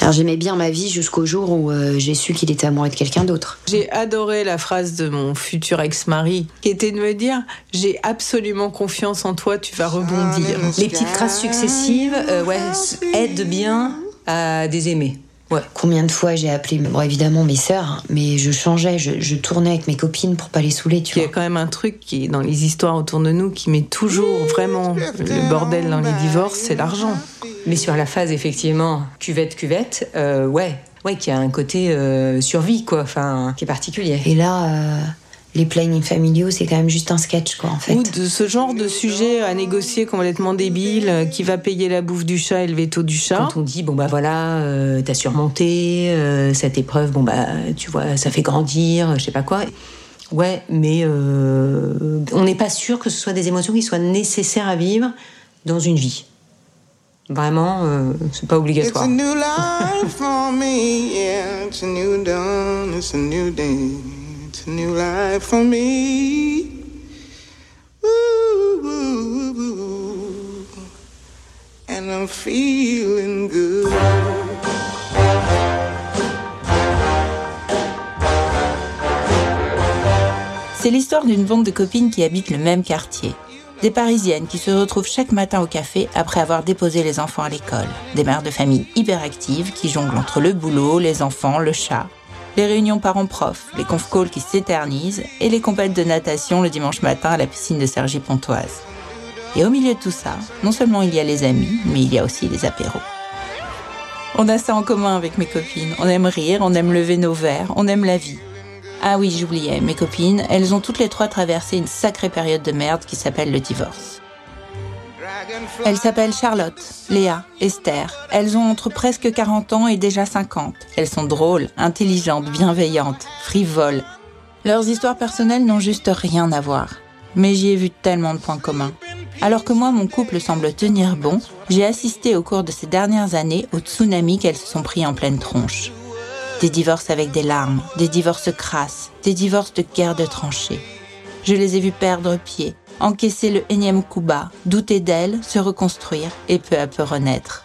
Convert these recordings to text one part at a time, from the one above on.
Alors j'aimais bien ma vie jusqu'au jour où euh, j'ai su qu'il était amoureux de quelqu'un d'autre. J'ai adoré la phrase de mon futur ex-mari qui était de me dire j'ai absolument confiance en toi, tu vas rebondir. Les petites traces successives euh, ouais, aident bien à désaimer. Ouais. Combien de fois j'ai appelé, bon évidemment mes sœurs, mais je changeais, je, tournais avec mes copines pour pas les saouler, tu vois. Il y a quand même un truc qui est dans les histoires autour de nous qui met toujours vraiment le bordel dans les divorces, c'est l'argent. Mais sur la phase effectivement cuvette cuvette, euh, ouais, ouais, qui a un côté euh, survie quoi, enfin qui est particulier. Et là. Euh les plannings familiaux, c'est quand même juste un sketch, quoi, en fait. Ou de ce genre de sujet à négocier complètement débile, euh, qui va payer la bouffe du chat et le veto du chat. Quand on dit, bon, bah voilà, euh, t'as surmonté euh, cette épreuve, bon, bah, tu vois, ça fait grandir, je sais pas quoi. Ouais, mais on n'est pas sûr que ce soit des émotions qui soient nécessaires à vivre dans une vie. Vraiment, c'est pas obligatoire. It's a new life for me, yeah, it's a new dawn, it's a new day. New life for me. and I'm feeling good. C'est l'histoire d'une bande de copines qui habitent le même quartier. Des Parisiennes qui se retrouvent chaque matin au café après avoir déposé les enfants à l'école. Des mères de famille hyperactives qui jonglent entre le boulot, les enfants, le chat les réunions parents-prof, les conf calls qui s'éternisent et les compètes de natation le dimanche matin à la piscine de Sergi-Pontoise. Et au milieu de tout ça, non seulement il y a les amis, mais il y a aussi les apéros. On a ça en commun avec mes copines. On aime rire, on aime lever nos verres, on aime la vie. Ah oui, j'oubliais, mes copines, elles ont toutes les trois traversé une sacrée période de merde qui s'appelle le divorce. Elles s'appellent Charlotte, Léa, Esther. Elles ont entre presque 40 ans et déjà 50. Elles sont drôles, intelligentes, bienveillantes, frivoles. Leurs histoires personnelles n'ont juste rien à voir. Mais j'y ai vu tellement de points communs. Alors que moi, mon couple semble tenir bon, j'ai assisté au cours de ces dernières années au tsunami qu'elles se sont pris en pleine tronche. Des divorces avec des larmes, des divorces crasses, des divorces de guerre de tranchées. Je les ai vus perdre pied, encaisser le énième coup bas, douter d'elles, se reconstruire et peu à peu renaître.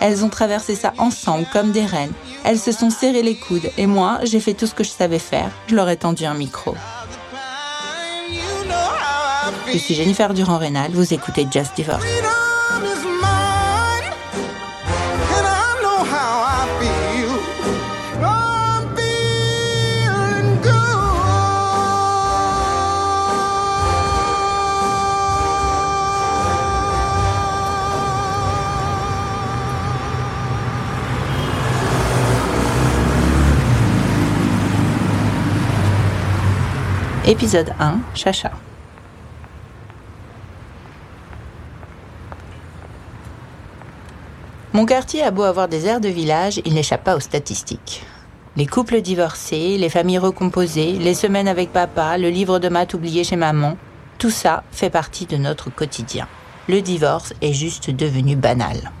Elles ont traversé ça ensemble comme des reines. Elles se sont serrées les coudes et moi, j'ai fait tout ce que je savais faire. Je leur ai tendu un micro. Je suis Jennifer Durand-Rénal, vous écoutez Just Divorce. Épisode 1, Chacha. Mon quartier a beau avoir des airs de village, il n'échappe pas aux statistiques. Les couples divorcés, les familles recomposées, les semaines avec papa, le livre de maths oublié chez maman, tout ça fait partie de notre quotidien. Le divorce est juste devenu banal.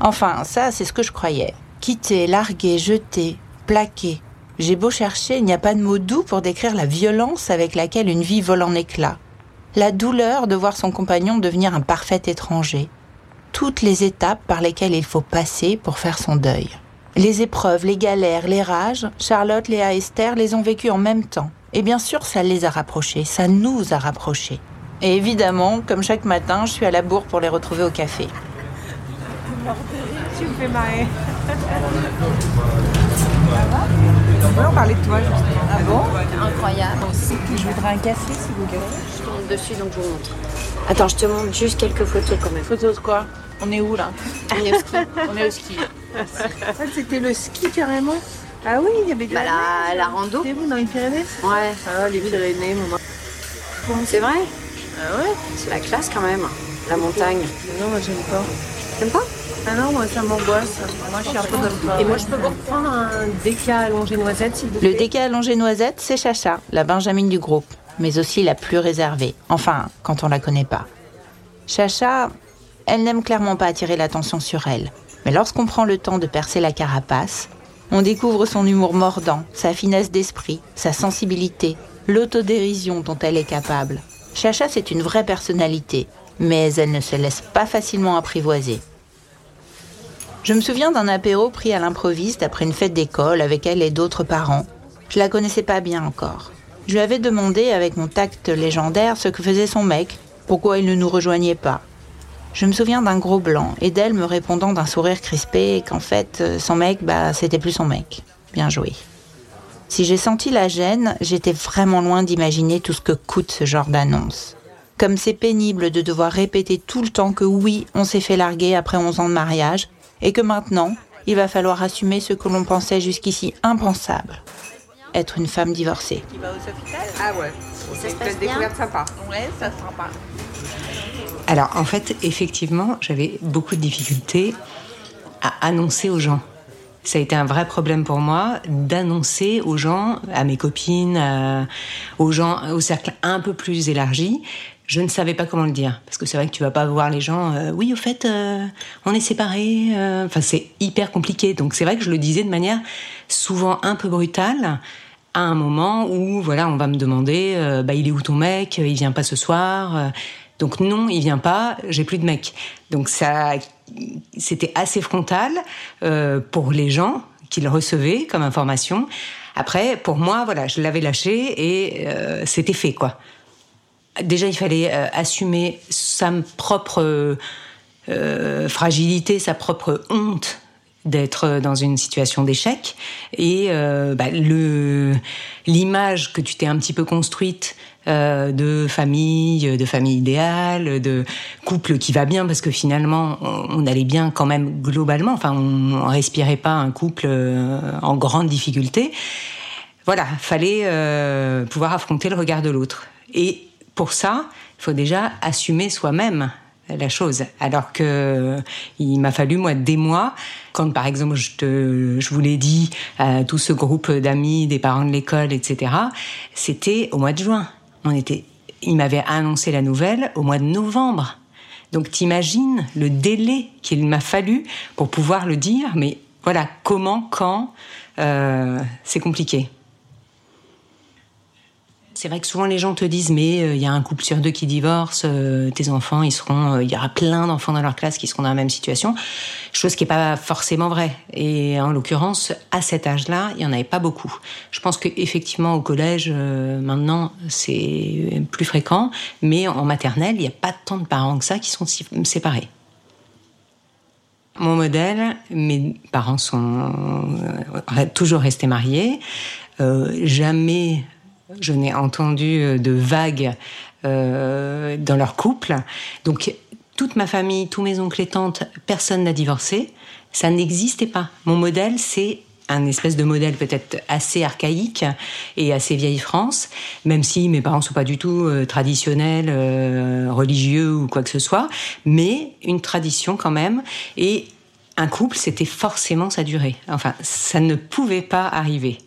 Enfin, ça, c'est ce que je croyais. Quitter, larguer, jeter, plaquer, j'ai beau chercher, il n'y a pas de mot doux pour décrire la violence avec laquelle une vie vole en éclats. La douleur de voir son compagnon devenir un parfait étranger. Toutes les étapes par lesquelles il faut passer pour faire son deuil. Les épreuves, les galères, les rages, Charlotte, Léa, Esther les ont vécues en même temps. Et bien sûr, ça les a rapprochés, ça nous a rapprochés. Et évidemment, comme chaque matin, je suis à la bourre pour les retrouver au café. Tu me fais marrer. On parler de toi justement. Ah bon Incroyable. Je voudrais un café s'il vous plaît. Je tombe dessus donc je vous montre. Attends, je te montre juste quelques photos quand même. Photos de quoi On est où là On est au ski. On est au ski. C'était le ski carrément Ah oui, il y avait bah, la, la rando. C'est vous dans les Pyrénées Ouais. Ah, les Pyrénées, mon C'est vrai Ah ouais C'est la classe quand même, la montagne. Non, moi j'aime pas. T'aimes pas ah non, moi ça m'angoisse. Moi je suis un peu comme toi. Et moi je peux vous reprendre un déca allongé noisette s'il vous plaît Le déca allongé noisette, c'est Chacha, la Benjamine du groupe, mais aussi la plus réservée. Enfin, quand on la connaît pas. Chacha, elle n'aime clairement pas attirer l'attention sur elle. Mais lorsqu'on prend le temps de percer la carapace, on découvre son humour mordant, sa finesse d'esprit, sa sensibilité, l'autodérision dont elle est capable. Chacha, c'est une vraie personnalité, mais elle ne se laisse pas facilement apprivoiser. Je me souviens d'un apéro pris à l'improviste après une fête d'école avec elle et d'autres parents. Je la connaissais pas bien encore. Je lui avais demandé avec mon tact légendaire ce que faisait son mec, pourquoi il ne nous rejoignait pas. Je me souviens d'un gros blanc et d'elle me répondant d'un sourire crispé qu'en fait, euh, son mec, bah, c'était plus son mec. Bien joué. Si j'ai senti la gêne, j'étais vraiment loin d'imaginer tout ce que coûte ce genre d'annonce. Comme c'est pénible de devoir répéter tout le temps que oui, on s'est fait larguer après 11 ans de mariage, et que maintenant, il va falloir assumer ce que l'on pensait jusqu'ici impensable. Être une femme divorcée. Ah ouais, c'est une découverte sympa. Ouais, ça sympa. Alors en fait, effectivement, j'avais beaucoup de difficultés à annoncer aux gens. Ça a été un vrai problème pour moi d'annoncer aux gens, à mes copines, aux gens, au cercle un peu plus élargi. Je ne savais pas comment le dire parce que c'est vrai que tu vas pas voir les gens. Euh, oui, au fait, euh, on est séparés. Euh. Enfin, c'est hyper compliqué. Donc c'est vrai que je le disais de manière souvent un peu brutale à un moment où voilà, on va me demander, bah, il est où ton mec Il vient pas ce soir. Donc non, il vient pas, j'ai plus de mec. Donc ça, c'était assez frontal pour les gens qui le recevaient comme information. Après, pour moi, voilà, je l'avais lâché et c'était fait, quoi. Déjà, il fallait euh, assumer sa propre fragilité, sa propre honte d'être dans une situation d'échec et bah, l'image que tu t'es un petit peu construite euh, de famille, de famille idéale, de couple qui va bien parce que finalement on, allait bien quand même globalement. Enfin, on, respirait pas un couple euh, en grande difficulté. Voilà, fallait euh, pouvoir affronter le regard de l'autre. Pour ça, il faut déjà assumer soi-même la chose. Alors que il m'a fallu moi des mois quand par exemple je vous l'ai dit à tout ce groupe d'amis, des parents de l'école, etc. C'était au mois de juin. On était, il m'avait annoncé la nouvelle au mois de novembre. Donc t'imagines le délai qu'il m'a fallu pour pouvoir le dire, mais voilà, comment, quand, euh, c'est compliqué. C'est vrai que souvent les gens te disent mais euh, il y a un couple sur deux qui divorce, euh, tes enfants ils seront, euh, il y aura plein d'enfants dans leur classe qui seront dans la même situation, chose qui est pas forcément vraie. Et en l'occurrence à cet âge-là, il y en avait pas beaucoup. Je pense qu'effectivement au collège maintenant c'est plus fréquent, mais en maternelle il n'y a pas tant de parents que ça qui sont séparés. Mon modèle, mes parents sont toujours restés mariés. jamais je n'ai entendu euh, de vagues euh, dans leur couple. Donc, toute ma famille, tous mes oncles et tantes, personne n'a divorcé. Ça n'existait pas. Mon modèle, c'est un espèce de modèle peut-être assez archaïque et assez vieille France, même si mes parents sont pas du tout euh, traditionnels, religieux ou quoi que ce soit, mais une tradition quand même. Et un couple, c'était forcément sa durée. Enfin, ça ne pouvait pas arriver.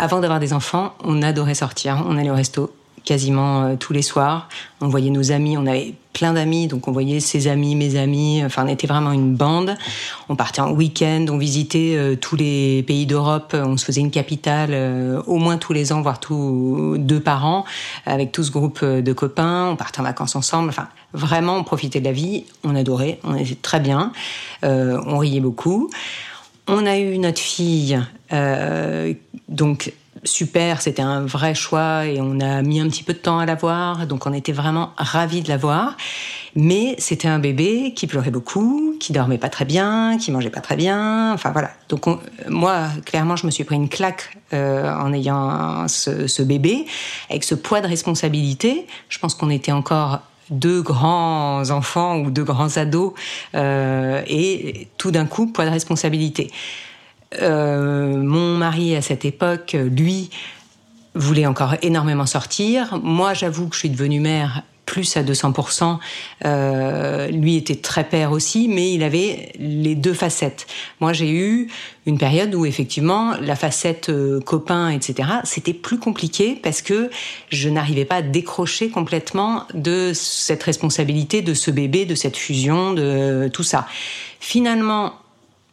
Avant d'avoir des enfants, on adorait sortir. On allait au resto quasiment euh, tous les soirs. On voyait nos amis, on avait plein d'amis, donc on voyait ses amis, mes amis. Enfin, on était vraiment une bande. On partait en week-end, on visitait euh, tous les pays d'Europe. On se faisait une capitale euh, au moins tous les ans, voire tous deux par an, avec tout ce groupe de copains. On partait en vacances ensemble. Enfin, vraiment, on profitait de la vie. On adorait, on était très bien. on riait beaucoup. On a eu notre fille, euh, donc super, c'était un vrai choix et on a mis un petit peu de temps à l'avoir, donc on était vraiment ravis de l'avoir. Mais c'était un bébé qui pleurait beaucoup, qui dormait pas très bien, qui mangeait pas très bien. Enfin voilà. Donc moi, clairement, je me suis pris une claque euh, en ayant ce, ce, bébé, avec ce poids de responsabilité. Je pense qu'on était encore deux grands enfants ou deux grands ados euh, et tout d'un coup poids de responsabilité. Euh, mon mari à cette époque, lui, voulait encore énormément sortir. Moi, j'avoue que je suis devenue mère plus à 200%. Euh, lui était très père aussi, mais il avait les deux facettes. Moi, j'ai eu une période où effectivement la facette euh, copain, etc., c'était plus compliqué parce que je n'arrivais pas à décrocher complètement de cette responsabilité, de ce bébé, de cette fusion, de tout ça. Finalement,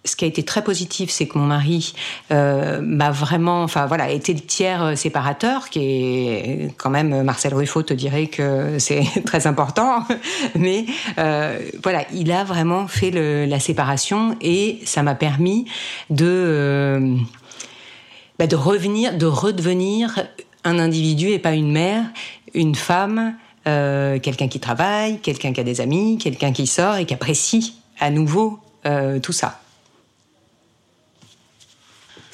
ce qui a été très positif, c'est que mon mari euh, m'a vraiment, enfin voilà, tiers euh, séparateur, qui est quand même Marcel Ruffo te dirait que c'est très important, mais euh, voilà, il a vraiment fait la séparation et ça m'a permis de euh, bah, de revenir, de redevenir un individu et pas une mère, une femme, euh, quelqu'un qui travaille, quelqu'un qui a des amis, quelqu'un qui sort et qui apprécie à nouveau euh, tout ça.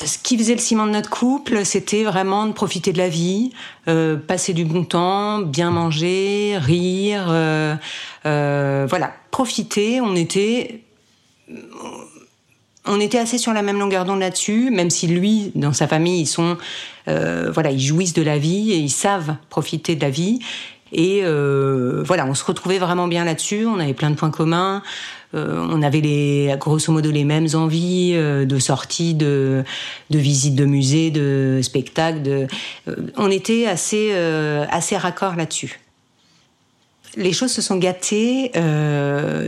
Ce qui faisait le ciment de notre couple, c'était vraiment de profiter de la vie, euh, passer du bon temps, bien manger, rire, euh, euh, voilà, profiter. On était, on était assez sur la même longueur d'onde là-dessus, même si lui, dans sa famille, ils sont, euh, voilà, ils jouissent de la vie et ils savent profiter de la vie. Et euh, voilà, on se retrouvait vraiment bien là-dessus. On avait plein de points communs. Euh, on avait les, grosso modo les mêmes envies euh, de sortie, de, visites de musées, de spectacles. Euh, on était assez, assez raccord là-dessus. Les choses se sont gâtées.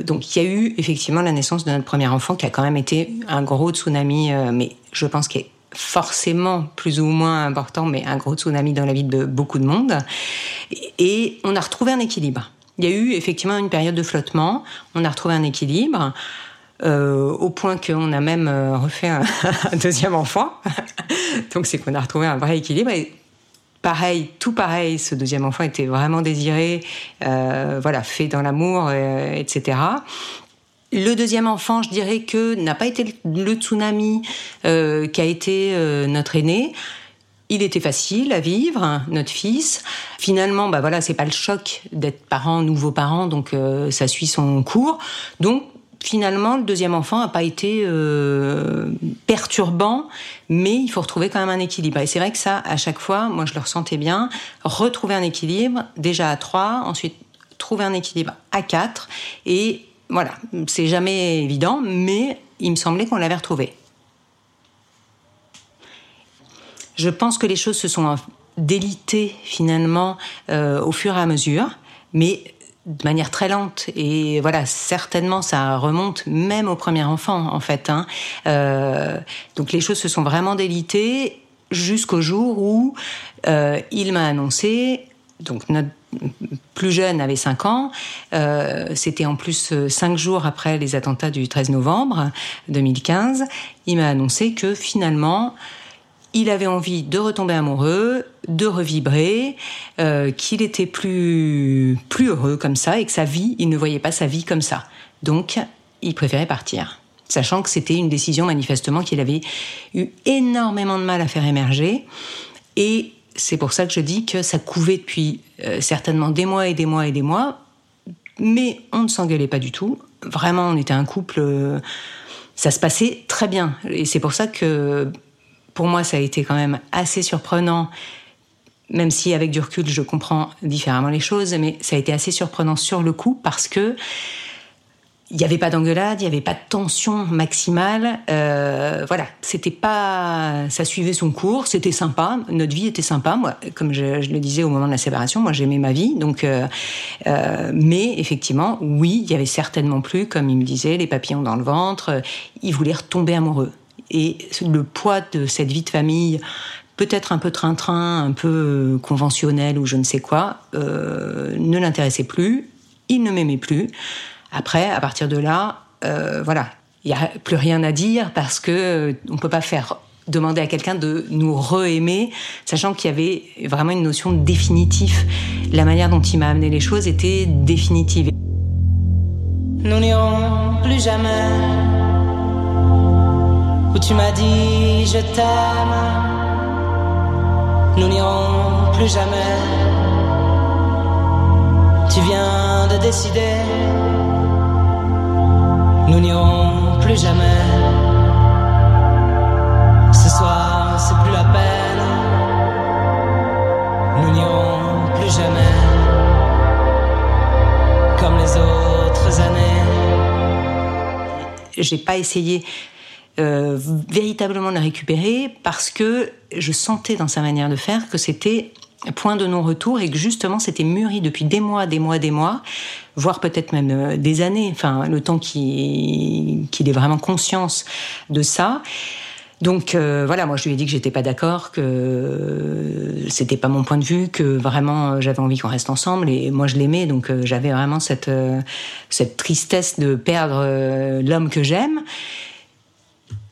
donc, il y a eu effectivement la naissance de notre premier enfant, qui a quand même été un gros tsunami, mais je pense qu'il est forcément plus ou moins important, mais un gros tsunami dans la vie de beaucoup de monde. Et on a retrouvé un équilibre. Il y a eu effectivement une période de flottement. On a retrouvé un équilibre. Euh, au point qu'on a même euh, refait un, deuxième enfant. Donc c'est qu'on a retrouvé un vrai équilibre. Et pareil, tout pareil, ce deuxième enfant était vraiment désiré, euh, voilà, fait dans l'amour, etc. Le deuxième enfant, je dirais que n'a pas été le, tsunami euh, qui a été notre aîné. Il était facile à vivre, notre fils. Finalement, bah voilà, c'est pas le choc d'être parent, nouveau parent, donc euh, ça suit son cours. Donc finalement, le deuxième enfant n'a pas été euh, perturbant, mais il faut retrouver quand même un équilibre. Et c'est vrai que ça, à chaque fois, moi je le ressentais bien, retrouver un équilibre, déjà à trois, ensuite trouver un équilibre à quatre, et voilà, c'est jamais évident, mais il me semblait qu'on l'avait retrouvé. Je pense que les choses se sont délitées finalement euh, au fur et à mesure, mais de manière très lente. Et voilà, certainement, ça remonte même au premier enfant, en fait. Hein. Euh, donc les choses se sont vraiment délitées jusqu'au jour où euh, il m'a annoncé, donc notre plus jeune avait 5 ans, euh, c'était en plus 5 jours après les attentats du 13 novembre 2015, il m'a annoncé que finalement, il avait envie de retomber amoureux, de revibrer, euh, qu'il était plus plus heureux comme ça et que sa vie, il ne voyait pas sa vie comme ça. Donc, il préférait partir, sachant que c'était une décision manifestement qu'il avait eu énormément de mal à faire émerger. Et c'est pour ça que je dis que ça couvait depuis euh, certainement des mois et des mois et des mois, mais on ne s'engueulait pas du tout. Vraiment, on était un couple. Euh, ça se passait très bien. Et c'est pour ça que pour moi, ça a été quand même assez surprenant, même si avec du recul, je comprends différemment les choses, mais ça a été assez surprenant sur le coup parce que il n'y avait pas d'engueulade, il n'y avait pas de tension maximale. Euh, voilà, c'était pas, ça suivait son cours, c'était sympa, notre vie était sympa. Moi, comme je, le disais au moment de la séparation, moi j'aimais ma vie, donc. Euh, euh, mais effectivement, oui, il y avait certainement plus, comme il me disait, les papillons dans le ventre. Il voulait retomber amoureux. Et le poids de cette vie de famille, peut-être un peu train-train, un peu conventionnel ou je ne sais quoi, euh, ne l'intéressait plus. Il ne m'aimait plus. Après, à partir de là, euh, voilà, il n'y a plus rien à dire parce que on peut pas faire demander à quelqu'un de nous re-aimer, sachant qu'il y avait vraiment une notion de définitif. La manière dont il m'a amené les choses était définitive. Nous n'irons plus jamais où tu m'as dit je t'aime. Nous n'irons plus jamais. Tu viens de décider. Nous n'irons plus jamais. Ce soir, c'est plus la peine. Nous n'irons plus jamais. Comme les autres années. J'ai pas essayé euh, véritablement la récupérer parce que je sentais dans sa manière de faire que c'était point de non-retour et que justement c'était mûri depuis des mois, des mois, des mois, voire peut-être même euh, des années, enfin le temps qu'il ait vraiment conscience de ça. Donc euh, voilà, moi je lui ai dit que j'étais pas d'accord, que c'était pas mon point de vue, que vraiment j'avais envie qu'on reste ensemble et moi je l'aimais, donc j'avais vraiment cette cette tristesse de perdre l'homme que j'aime.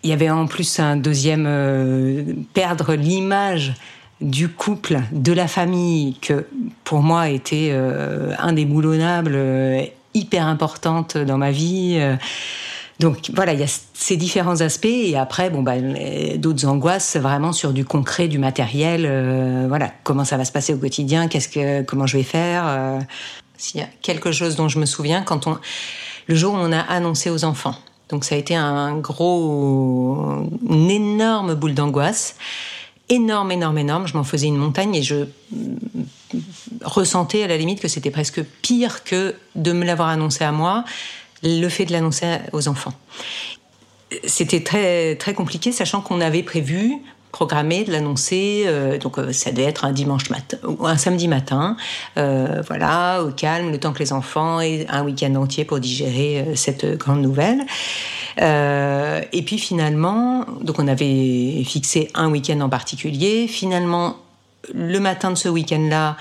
Il y avait en plus un deuxième perdre l'image du couple, de la famille, que pour moi était euh, indéboulonnable, euh, hyper importante dans ma vie. Euh. donc voilà, il y a ces différents aspects et après, bon bah, d'autres angoisses vraiment sur du concret, du matériel. voilà, comment ça va se passer au quotidien, qu'est-ce que, comment je vais faire. S'il y a quelque chose dont je me souviens, quand on, le jour où on a annoncé aux enfants. Donc ça a été un gros, une énorme boule d'angoisse énorme, énorme, énorme. Je m'en faisais une montagne et je ressentais à la limite que c'était presque pire que de me l'avoir annoncé à moi, le fait de l'annoncer aux enfants. C'était très, très compliqué, sachant qu'on avait prévu programmé de l'annoncer. Euh, donc euh, ça devait être un dimanche matin ou un samedi matin, euh, voilà, au calme, le temps que les enfants aient un week-end entier pour digérer cette grande nouvelle. et puis finalement, donc on avait fixé un week-end en particulier. Finalement, le matin de ce week-end-là,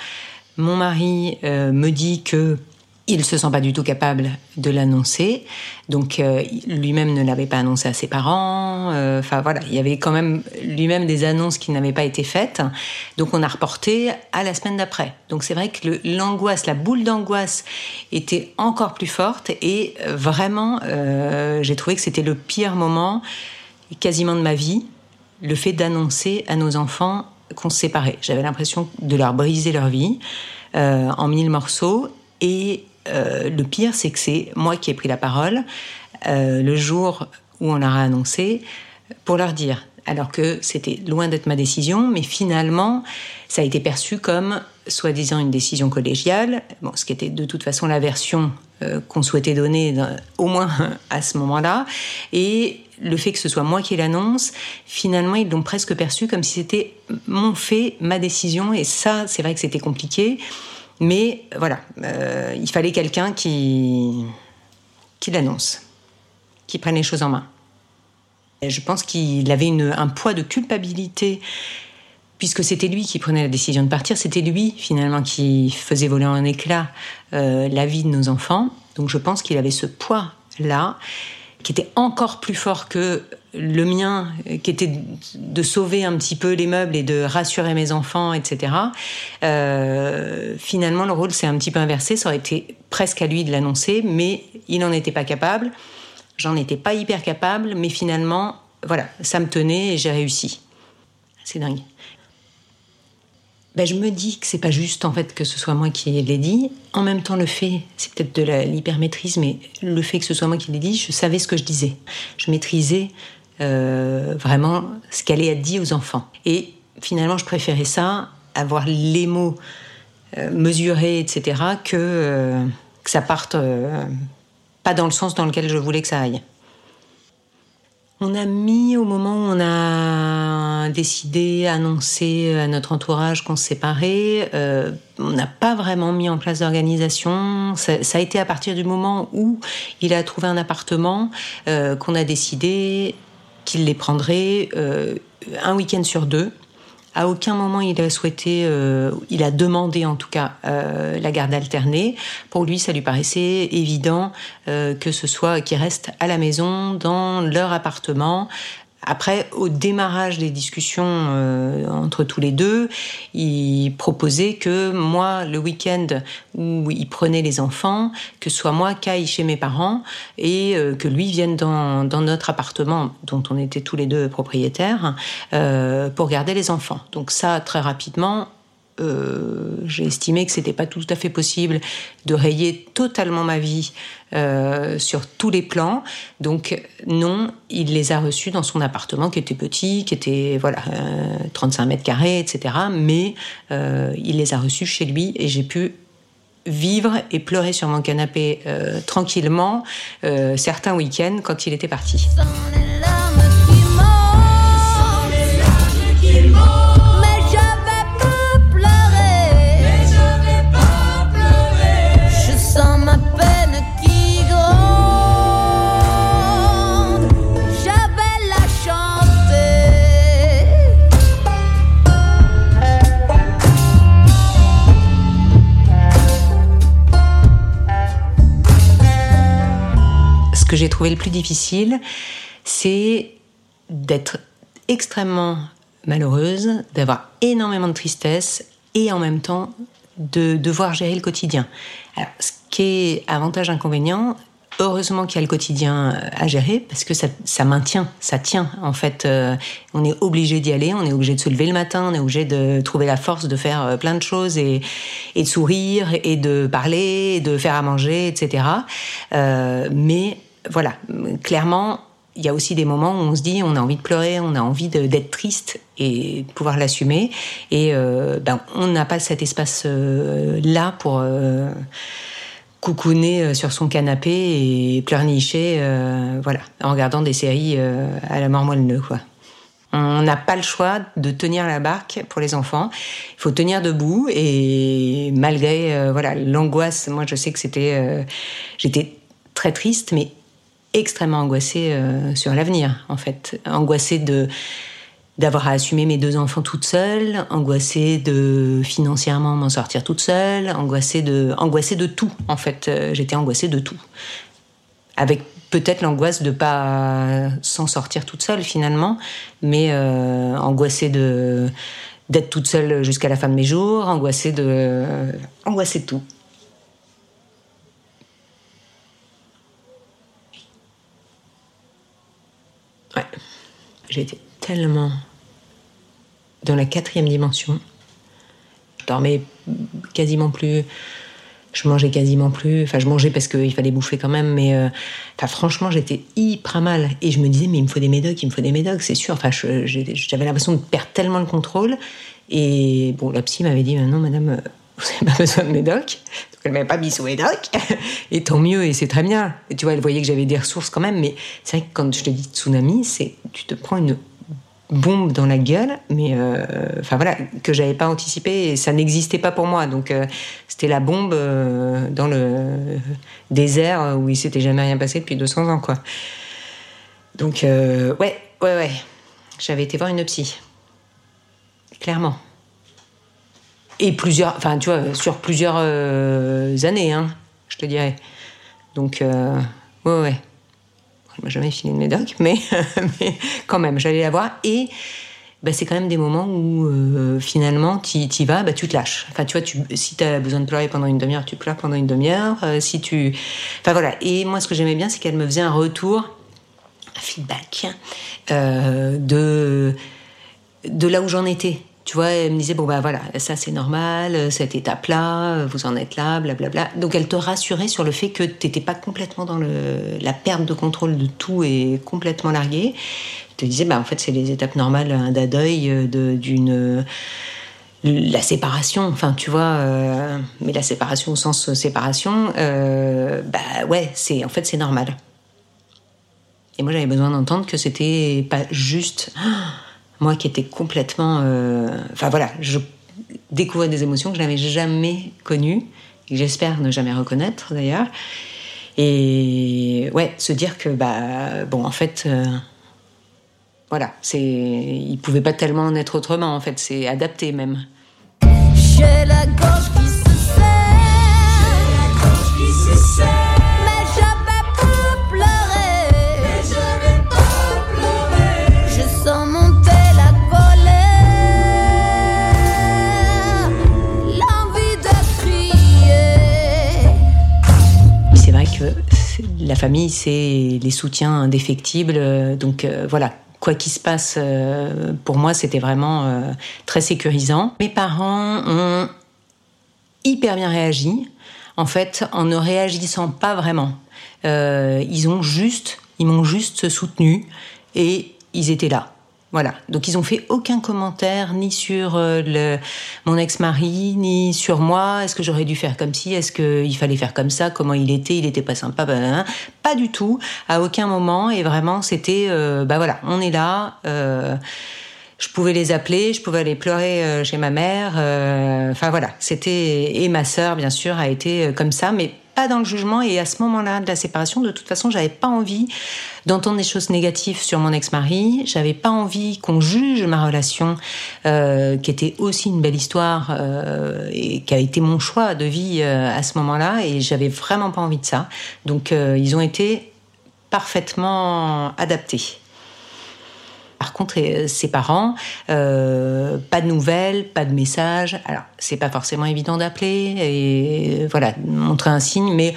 mon mari me dit que il se sent pas du tout capable de l'annoncer, donc euh, lui-même ne l'avait pas annoncé à ses parents. Euh, enfin voilà, il y avait quand même lui-même des annonces qui n'avaient pas été faites. Donc on a reporté à la semaine d'après. Donc c'est vrai que l'angoisse, la boule d'angoisse était encore plus forte et euh, vraiment, j'ai trouvé que c'était le pire moment quasiment de ma vie, le fait d'annoncer à nos enfants qu'on se séparait. J'avais l'impression de leur briser leur vie en mille morceaux et euh, le pire, c'est que c'est moi qui ai pris la parole euh, le jour où on leur a annoncé pour leur dire. Alors que c'était loin d'être ma décision, mais finalement, ça a été perçu comme soi-disant une décision collégiale, bon, ce qui était de toute façon la version euh, qu'on souhaitait donner, au moins à ce moment-là. Et le fait que ce soit moi qui l'annonce, finalement, ils l'ont presque perçu comme si c'était mon fait, ma décision. Et ça, c'est vrai que c'était compliqué. Mais voilà, euh, il fallait quelqu'un qui, qui l'annonce, qui prenne les choses en main. Et je pense qu'il avait un poids de culpabilité, puisque c'était lui qui prenait la décision de partir, c'était lui finalement qui faisait voler en éclats euh, la vie de nos enfants. Donc je pense qu'il avait ce poids-là, qui était encore plus fort que le mien, qui était de sauver un petit peu les meubles et de rassurer mes enfants, etc. Euh, finalement, le rôle s'est un petit peu inversé. Ça aurait été presque à lui de l'annoncer, mais il n'en était pas capable. J'en étais pas hyper capable, mais finalement, voilà, ça me tenait et j'ai réussi. C'est dingue. Ben, je me dis que c'est pas juste en fait que ce soit moi qui l'ai dit. En même temps, le fait, c'est peut-être de l'hypermaîtrise, mais le fait que ce soit moi qui l'ai dit, je savais ce que je disais. Je maîtrisais euh, vraiment ce qu'elle être dit aux enfants. Et finalement, je préférais ça, avoir les mots euh, mesurés, etc., que, euh, que ça parte pas dans le sens dans lequel je voulais que ça aille. On a mis au moment où on a décidé, annoncé à notre entourage qu'on se séparait, on n'a pas vraiment mis en place d'organisation. Ça, ça, a été à partir du moment où il a trouvé un appartement qu'on a décidé qu'il les prendrait euh, un week-end sur deux. À aucun moment il a souhaité, euh, il a demandé en tout cas euh, la garde alternée. Pour lui, ça lui paraissait évident que ce soit qu'il reste à la maison, dans leur appartement, après, au démarrage des discussions euh, entre tous les deux, il proposait que moi, le week-end où il prenait les enfants, que soit moi qui aille chez mes parents et euh, que lui vienne dans, dans, notre appartement dont on était tous les deux propriétaires euh, pour garder les enfants. Donc ça, très rapidement, euh, j'ai estimé que c'était pas tout à fait possible de rayer totalement ma vie euh, sur tous les plans. Donc non, il les a reçus dans son appartement qui était petit, qui était voilà 35 euh, mètres carrés, etc. Mais il les a reçus chez lui et j'ai pu vivre et pleurer sur mon canapé tranquillement certains week-ends quand il était parti. Que j'ai trouvé le plus difficile, c'est d'être extrêmement malheureuse, d'avoir énormément de tristesse et en même temps de devoir gérer le quotidien. Alors, ce qui est avantage-inconvénient, heureusement qu'il y a le quotidien à gérer parce que ça, ça maintient, ça tient. En fait, euh, on est obligé d'y aller, on est obligé de se lever le matin, on est obligé de trouver la force de faire euh, plein de choses et, et de sourire et de parler, et de faire à manger, etc. Euh, mais voilà, clairement, il y a aussi des moments où on se dit on a envie de pleurer, on a envie d'être triste et pouvoir l'assumer. Et euh, ben, on n'a pas cet espace euh, pour euh, coucouner sur son canapé et pleurnicher, voilà, en regardant des séries à la mort moelle quoi. On n'a pas le choix de tenir la barque pour les enfants. Il faut tenir debout et malgré voilà l'angoisse, moi je sais que c'était, j'étais très triste, mais extrêmement angoissée euh, sur l'avenir, en fait. Angoissée de d'avoir à assumer mes deux enfants toute seule, angoissée de financièrement m'en sortir toute seule, angoissée de, angoissée de tout, en fait. Euh, J'étais angoissée de tout. Avec peut-être l'angoisse de pas s'en sortir toute seule, finalement, mais euh, angoissée de d'être toute seule jusqu'à la fin de mes jours, angoissée de, angoissée de tout. Ouais. Été tellement dans la quatrième dimension. Je dormais quasiment plus. Je mangeais quasiment plus. Enfin, je mangeais parce qu'il fallait bouffer quand même, mais euh, franchement, j'étais hyper mal. Et je me disais, mais il me faut des médocs, il me faut des médocs, c'est sûr. Enfin, j'avais l'impression de perdre tellement le contrôle. Et bon, la psy m'avait dit, non, madame, euh, n'avez pas besoin de médoc. Donc, elle m'avait pas mis sous médoc. Et tant mieux, et c'est très bien. Et tu vois, elle voyait que j'avais des ressources quand même. Mais c'est vrai que quand je te dis tsunami, c'est tu te prends une bombe dans la gueule, mais euh, enfin voilà, que j'avais pas anticipé et ça n'existait pas pour moi. Donc euh, c'était la bombe euh, dans le désert où il s'était jamais rien passé depuis 200 ans, quoi. Donc euh, ouais, ouais, ouais, j'avais été voir une psy, clairement. Et plusieurs, enfin tu vois, sur plusieurs euh, années, hein, je te dirais. Donc euh, ouais, ouais. Elle m'a jamais filé de médoc, mais, mais quand même, j'allais la voir. Et bah, c'est quand même des moments où euh, finalement, tu y vas, bah, tu te lâches. Enfin, tu vois, tu, si tu as besoin de pleurer pendant une demi-heure, tu pleures pendant une demi-heure. Euh, si tu... Enfin voilà. Et moi, ce que j'aimais bien, c'est qu'elle me faisait un retour, un feedback de, de là où j'en étais. Tu vois, elle me disait, bon, bah voilà, ça c'est normal, cette étape-là, vous en êtes là, blablabla. Donc elle te rassurait sur le fait que tu n'étais pas complètement dans le, la perte de contrôle de tout et complètement largué. Elle te disait, bah en fait, c'est les étapes normales hein, d'un de- d'une. La séparation, enfin, tu vois, euh, mais la séparation au sens séparation, euh, bah ouais, c'est en fait, c'est normal. Et moi, j'avais besoin d'entendre que c'était pas juste moi qui étais complètement. euh, Enfin voilà, je découvrais des émotions que je n'avais jamais connues, et que j'espère ne jamais reconnaître d'ailleurs. Et ouais, se dire que, bah, bon, en fait, euh, voilà, c'est. Il pouvait pas tellement en être autrement, en fait, c'est adapté même. J'ai la gorge qui se serre. Mais je la famille, c'est les soutiens indéfectibles. euh, Donc euh, voilà, quoi qu'il se passe, euh, pour moi, c'était vraiment très sécurisant. Mes parents ont hyper bien réagi, en fait, en ne réagissant pas vraiment. Ils ont juste, ils m'ont juste soutenu et ils étaient là. Voilà. Donc ils ont fait aucun commentaire ni sur euh, mon ex-mari ni sur moi. Est-ce que j'aurais dû faire comme ci? Est-ce qu'il fallait faire comme ça? Comment il était? Il était pas sympa? Blablabla. Pas du tout. À aucun moment. Et vraiment, c'était euh, bah voilà, on est là. euh, je pouvais les appeler, je pouvais aller pleurer euh, chez ma mère. Enfin voilà, c'était et ma sœur bien sûr a été comme ça, mais dans le jugement. Et à ce moment-là de la séparation, de toute façon, j'avais pas envie d'entendre des choses négatives sur mon ex-mari. J'avais pas envie qu'on juge ma relation, euh, qui était aussi une belle histoire euh, et qui a été mon choix de vie euh, à ce moment-là. Et j'avais vraiment pas envie de ça. Donc ils ont été parfaitement adapté. Par contre, euh, ses parents, euh, pas de nouvelles, pas de messages. Alors, c'est pas forcément évident d'appeler et voilà, montrer un signe, mais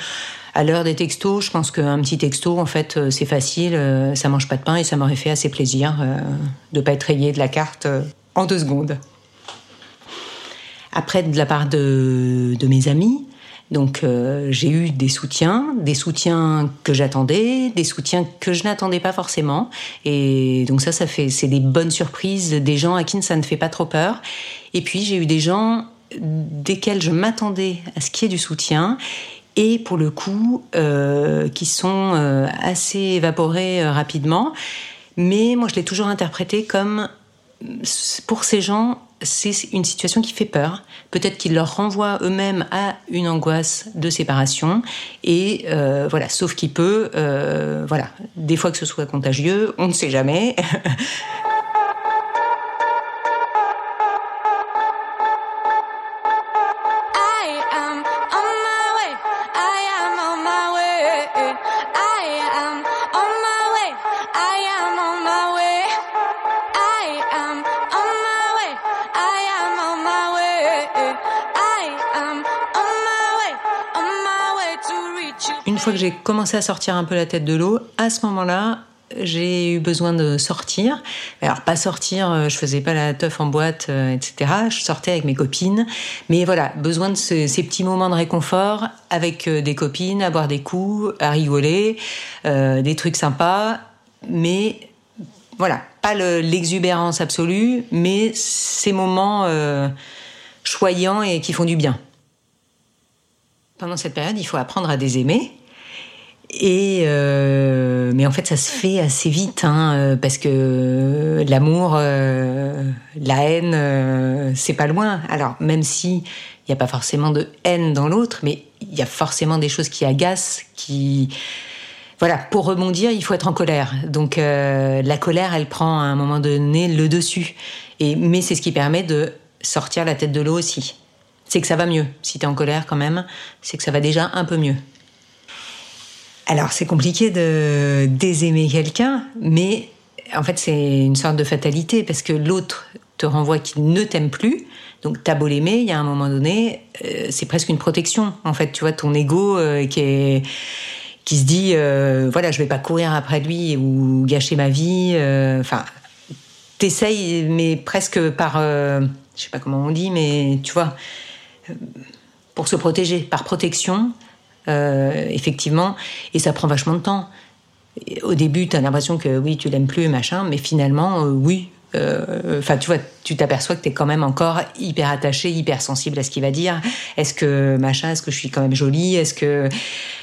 à l'heure des textos, je pense qu'un petit texto, en fait, euh, c'est facile, euh, ça mange pas de pain et ça m'aurait fait assez plaisir euh, de pas être rayé de la carte euh, en deux secondes. Après, de la part de mes amis, donc euh, j'ai eu des soutiens, des soutiens que j'attendais, des soutiens que je n'attendais pas forcément. Et donc ça, ça fait, c'est des bonnes surprises, des gens à qui ça ne fait pas trop peur. Et puis j'ai eu des gens desquels je m'attendais à ce qu'il y ait du soutien et pour le coup euh, qui sont euh, assez évaporés rapidement. Mais moi, je l'ai toujours interprété comme pour ces gens, c'est une situation qui fait peur. Peut-être qu'ils leur renvoient eux-mêmes à une angoisse de séparation. Et euh, voilà, sauf qu'il peut, euh, voilà, des fois que ce soit contagieux, on ne sait jamais. fois que j'ai commencé à sortir un peu la tête de l'eau, à ce moment-là, j'ai eu besoin de sortir. Alors pas sortir, euh, je faisais pas la teuf en boîte, euh, etc. Je sortais avec mes copines, mais voilà, besoin de ce- ces petits moments de réconfort avec euh, des copines, à boire des coups, à rigoler, euh, des trucs sympas, mais voilà, pas le- l'exubérance absolue, mais ces moments choyants et qui font du bien. Pendant cette période, il faut apprendre à désaimer. Et euh, mais en fait, ça se fait assez vite, hein, euh, parce que l'amour, euh, la haine, euh, c'est pas loin. Alors même si il n'y a pas forcément de haine dans l'autre, mais il y a forcément des choses qui agacent, qui voilà, pour rebondir, il faut être en colère. Donc euh, la colère, elle prend à un moment donné le dessus. Et mais c'est ce qui permet de sortir la tête de l'eau aussi. C'est que ça va mieux. Si tu es en colère quand même, c'est que ça va déjà un peu mieux. Alors c'est compliqué de désaimer quelqu'un, mais en fait c'est une sorte de fatalité parce que l'autre te renvoie qu'il ne t'aime plus. Donc t'as beau l'aimer, il y a un moment donné, euh, c'est presque une protection. En fait, tu vois, ton ego euh, qui se dit euh, voilà, je vais pas courir après lui ou gâcher ma vie. Enfin, t'essayes, mais presque par, je sais pas comment on dit, mais tu vois, pour se protéger, par protection, euh, effectivement, et ça prend vachement de temps. Au début, tu as l'impression que oui, tu l'aimes plus, machin, mais finalement, euh, oui. Euh, Enfin, tu vois, tu t'aperçois que tu es quand même encore hyper attaché, hyper sensible à ce qu'il va dire. Est-ce que machin, est-ce que je suis quand même jolie? Est-ce que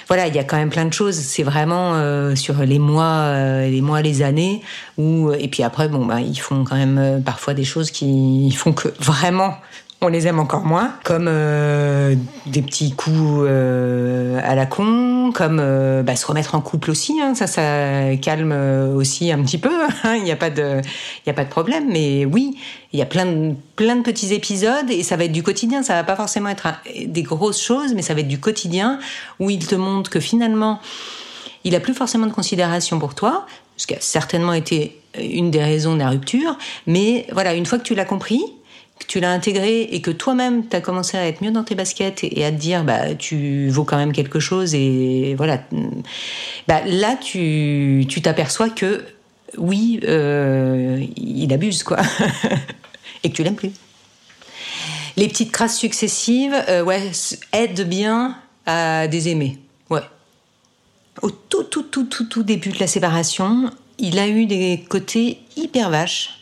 voilà, il y a quand même plein de choses. C'est vraiment sur les mois, les mois, les années où et puis après, bon, bah, ils font quand même parfois des choses qui font que vraiment on les aime encore moins, comme euh, des petits coups euh, à la con, comme euh, bah, se remettre en couple aussi. hein, ça, ça calme euh, aussi un petit peu. hein, Il n'y a pas de, y a pas de problème. Mais oui, il y a plein de, plein de petits épisodes et ça va être du quotidien. Ça va pas forcément être des grosses choses, mais ça va être du quotidien où il te montre que finalement, il a plus forcément de considération pour toi, ce qui a certainement été une des raisons de la rupture. Mais voilà, une fois que tu l'as compris, que tu l'as intégré et que toi-même tu as commencé à être mieux dans tes baskets et, à te dire bah tu vaux quand même quelque chose et voilà. Bah là tu t'aperçois que oui euh, il abuse quoi. Et que tu l'aimes plus. Les petites crasses successives euh, ouais aident bien à désaimer ouais. Au tout tout tout tout tout début de la séparation il a eu des côtés hyper vaches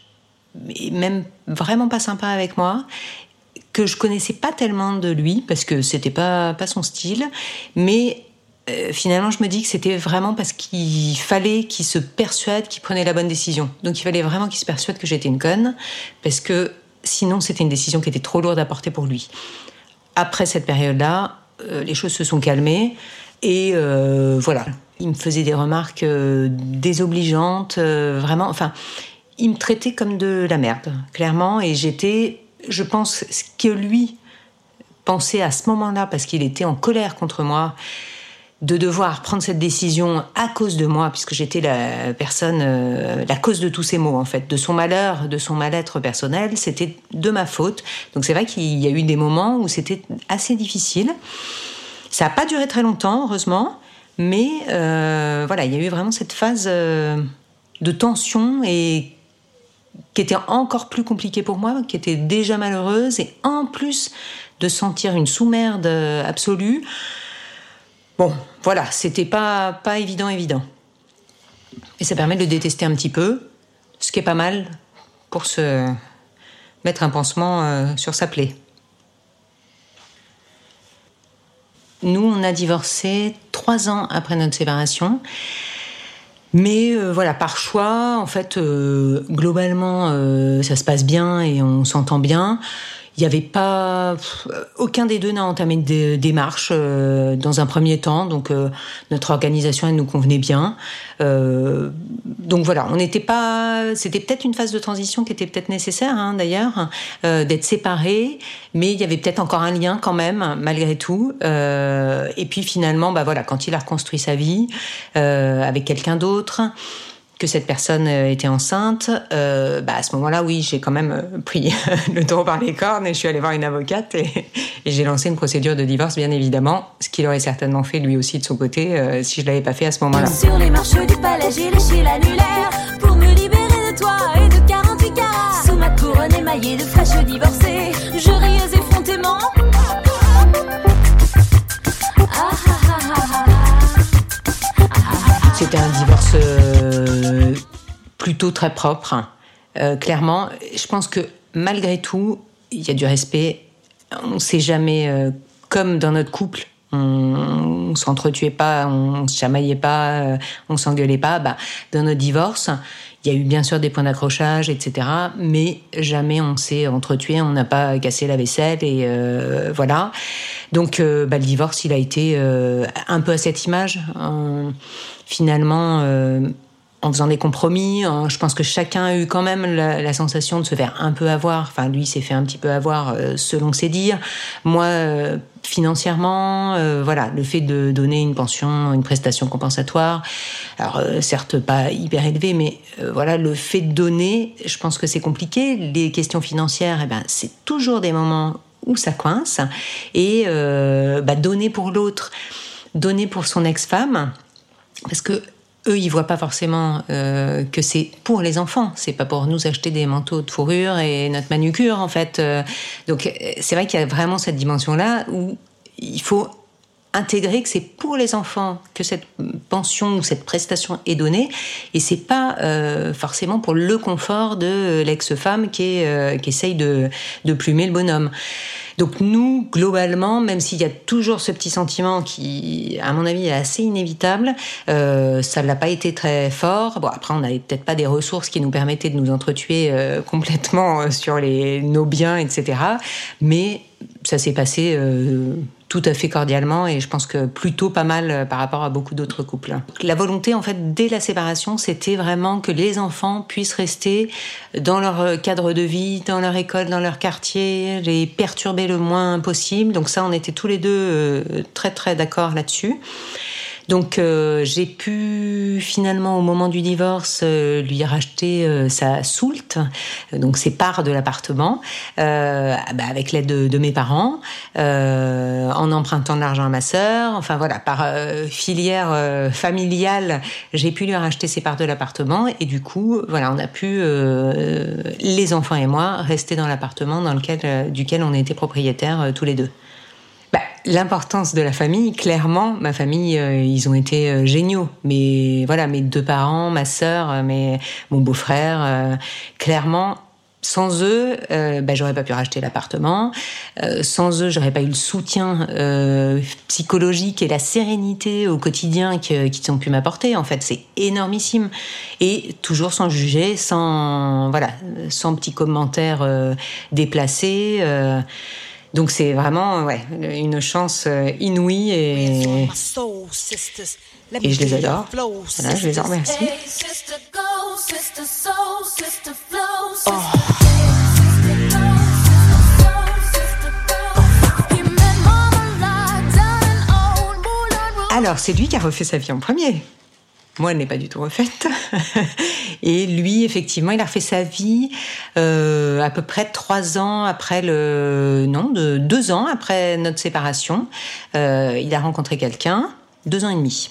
même vraiment pas sympa avec moi que je connaissais pas tellement de lui parce que c'était pas pas son style mais euh, finalement je me dis que c'était vraiment parce qu'il fallait qu'il se persuade qu'il prenait la bonne décision donc il fallait vraiment qu'il se persuade que j'étais une conne parce que sinon c'était une décision qui était trop lourde à porter pour lui après cette période-là, euh, les choses se sont calmées et euh, voilà. Il me faisait des remarques désobligeantes, vraiment. Enfin, il me traitait comme de la merde, clairement. Et j'étais, je pense, ce que lui pensait à ce moment-là, parce qu'il était en colère contre moi, de devoir prendre cette décision à cause de moi, puisque j'étais la personne, euh, la cause de tous ces maux en fait, de son malheur, de son mal-être personnel, c'était de ma faute. Donc c'est vrai qu'il y a eu des moments où c'était assez difficile. Ça n'a pas duré très longtemps, heureusement, mais euh, voilà, il y a eu vraiment cette phase euh, de tension et qui était encore plus compliquée pour moi, qui était déjà malheureuse, et en plus de sentir une sous-merde absolue. Bon, voilà, c'était pas, pas évident, évident. Et ça permet de le détester un petit peu, ce qui est pas mal pour se mettre un pansement euh, sur sa plaie. Nous, on a divorcé trois ans après notre séparation. Mais euh, voilà, par choix, en fait, euh, globalement, euh, ça se passe bien et on s'entend bien. Il n'y avait pas aucun des deux n'a entamé de démarche euh, dans un premier temps, donc euh, notre organisation elle nous convenait bien. Euh, donc voilà, on n'était pas, c'était peut-être une phase de transition qui était peut-être nécessaire hein, d'ailleurs, d'être séparés, mais il y avait peut-être encore un lien quand même malgré tout. et puis finalement, bah voilà, quand il a reconstruit sa vie avec quelqu'un d'autre que cette personne euh, était enceinte, euh, bah à ce moment-là, oui, j'ai quand même euh, pris le taureau par les cornes et je suis allée voir une avocate et, et j'ai lancé une procédure de divorce, bien évidemment, ce qu'il aurait certainement fait lui aussi de son côté euh, si je l'avais pas fait à ce moment-là. Sur les marches du palais, j'ai léché l'annulaire pour me libérer de toi et de 48 carats. Sous ma couronne émaillée de fraîches divorcées, je riais effrontément. C'était un divorce euh, plutôt très propre, euh, clairement. Je pense que malgré tout, il y a du respect. On ne sait jamais, euh, comme dans notre couple, on, s'entretuait pas, on, se chamaillait pas, euh, on s'engueulait pas. Bah, dans notre divorce, il y a eu bien sûr des points d'accrochage, etc. Mais jamais on s'est entretué, on n'a pas cassé la vaisselle et euh, voilà. Donc euh, bah, le divorce, il a été euh, un peu à cette image. En- finalement, euh, en faisant des compromis, en- je pense que chacun a eu quand même la, sensation de se faire un peu avoir. Enfin, lui s'est fait un petit peu avoir euh, selon ses dires. Moi, euh, financièrement, euh, voilà, le fait de donner une pension, une prestation compensatoire, alors certes pas hyper élevée, mais voilà, le fait de donner, je pense que c'est compliqué. Les questions financières, eh ben, c'est toujours des moments où ça coince. Et bah, donner pour l'autre, donner pour son ex-femme, parce que eux, ils voient pas forcément euh, que c'est pour les enfants. C'est pas pour nous acheter des manteaux de fourrure et notre manucure, en fait. Euh, donc, euh, c'est vrai qu'il y a vraiment cette dimension-là où il faut intégrer que c'est pour les enfants que cette pension ou cette prestation est donnée et c'est pas forcément pour le confort de l'ex-femme qui, essaye de plumer le bonhomme. Donc nous, globalement, même s'il y a toujours ce petit sentiment qui, à mon avis, est assez inévitable, euh, ça l'a pas été très fort. Bon, après, on n'avait peut-être pas des ressources qui nous permettaient de nous entretuer euh, complètement euh, sur les, nos biens, etc. Mais ça s'est passé euh, tout à fait cordialement et je pense que plutôt pas mal euh, par rapport à beaucoup d'autres couples. La volonté, en fait, dès la séparation, c'était vraiment que les enfants puissent rester dans leur euh, cadre de vie, dans leur école, dans leur quartier, les perturber le moins possible. Donc ça, on était tous les deux euh, très très d'accord là-dessus. Donc euh, j'ai pu finalement au moment du divorce euh, lui racheter euh, sa soult, euh, donc ses parts de l'appartement, euh, bah, avec l'aide de, de mes parents, euh, en empruntant de l'argent à ma sœur. Enfin voilà, par filière familiale, j'ai pu lui racheter ses parts de l'appartement et du coup voilà, on a pu les enfants et moi rester dans l'appartement dans lequel duquel on était propriétaires tous les deux. L'importance de la famille, clairement, ma famille, euh, ils ont été euh, géniaux. Mais voilà, mes deux parents, ma sœur, euh, mes, mon beau-frère, clairement, sans eux, euh, bah, j'aurais pas pu racheter l'appartement. Sans eux, j'aurais pas eu le soutien psychologique et la sérénité au quotidien qu'ils ont pu m'apporter. En fait, c'est énormissime. Et toujours sans juger, sans voilà, sans petits commentaires déplacés. Donc c'est vraiment ouais, une chance euh, inouïe et, et je les adore. Voilà, je les en remercie. Moulin Rouge. Alors, c'est lui qui a refait sa vie en premier. Moi, elle n'est pas du tout refaite. Et lui, effectivement, il a refait sa vie euh, à peu près trois ans après le... Non, de deux ans après notre séparation. Euh, il a rencontré quelqu'un, deux ans et demi.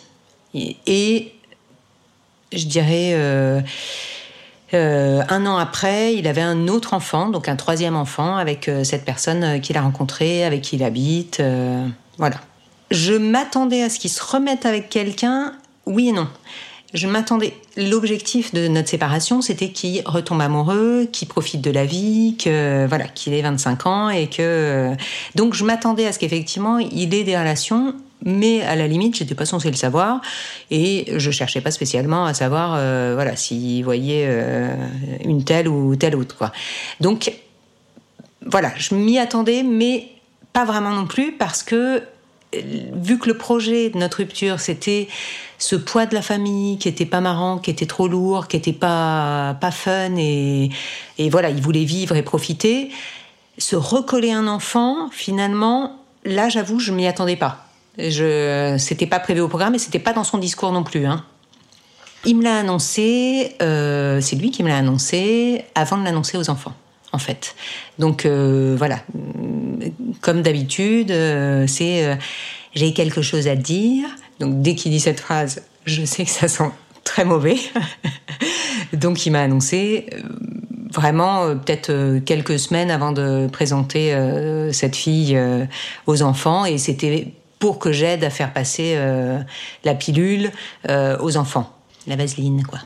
Et, je dirais... Euh, un an après, il avait un autre enfant, donc un troisième enfant avec cette personne qu'il a rencontrée, avec qui il habite. voilà. Je m'attendais à ce qu'il se remette avec quelqu'un, oui et non. Je m'attendais. L'objectif de notre séparation, c'était qu'il retombe amoureux, qu'il profite de la vie, que voilà, qu'il ait 25 ans et que donc je m'attendais à ce qu'effectivement il ait des relations, mais à la limite, j'étais pas censée le savoir et je cherchais pas spécialement à savoir euh, voilà s'il voyait euh, une telle ou telle autre quoi. Donc voilà, je m'y attendais, mais pas vraiment non plus parce que euh, vu que le projet de notre rupture, c'était ce poids de la famille qui était pas marrant, qui était trop lourd, qui était pas, pas fun, et, et voilà, il voulait vivre et profiter, se recoller un enfant, finalement, là, j'avoue, je m'y attendais pas. Je, c'était pas prévu au programme et c'était pas dans son discours non plus. Hein. Il me l'a annoncé, euh, c'est lui qui me l'a annoncé avant de l'annoncer aux enfants, en fait. Donc euh, voilà, comme d'habitude, euh, c'est j'ai quelque chose à dire. Donc dès qu'il dit cette phrase, je sais que ça sent très mauvais. Donc il m'a annoncé euh, vraiment euh, peut-être euh, quelques semaines avant de présenter cette fille aux enfants et c'était pour que j'aide à faire passer la pilule aux enfants, la vaseline quoi.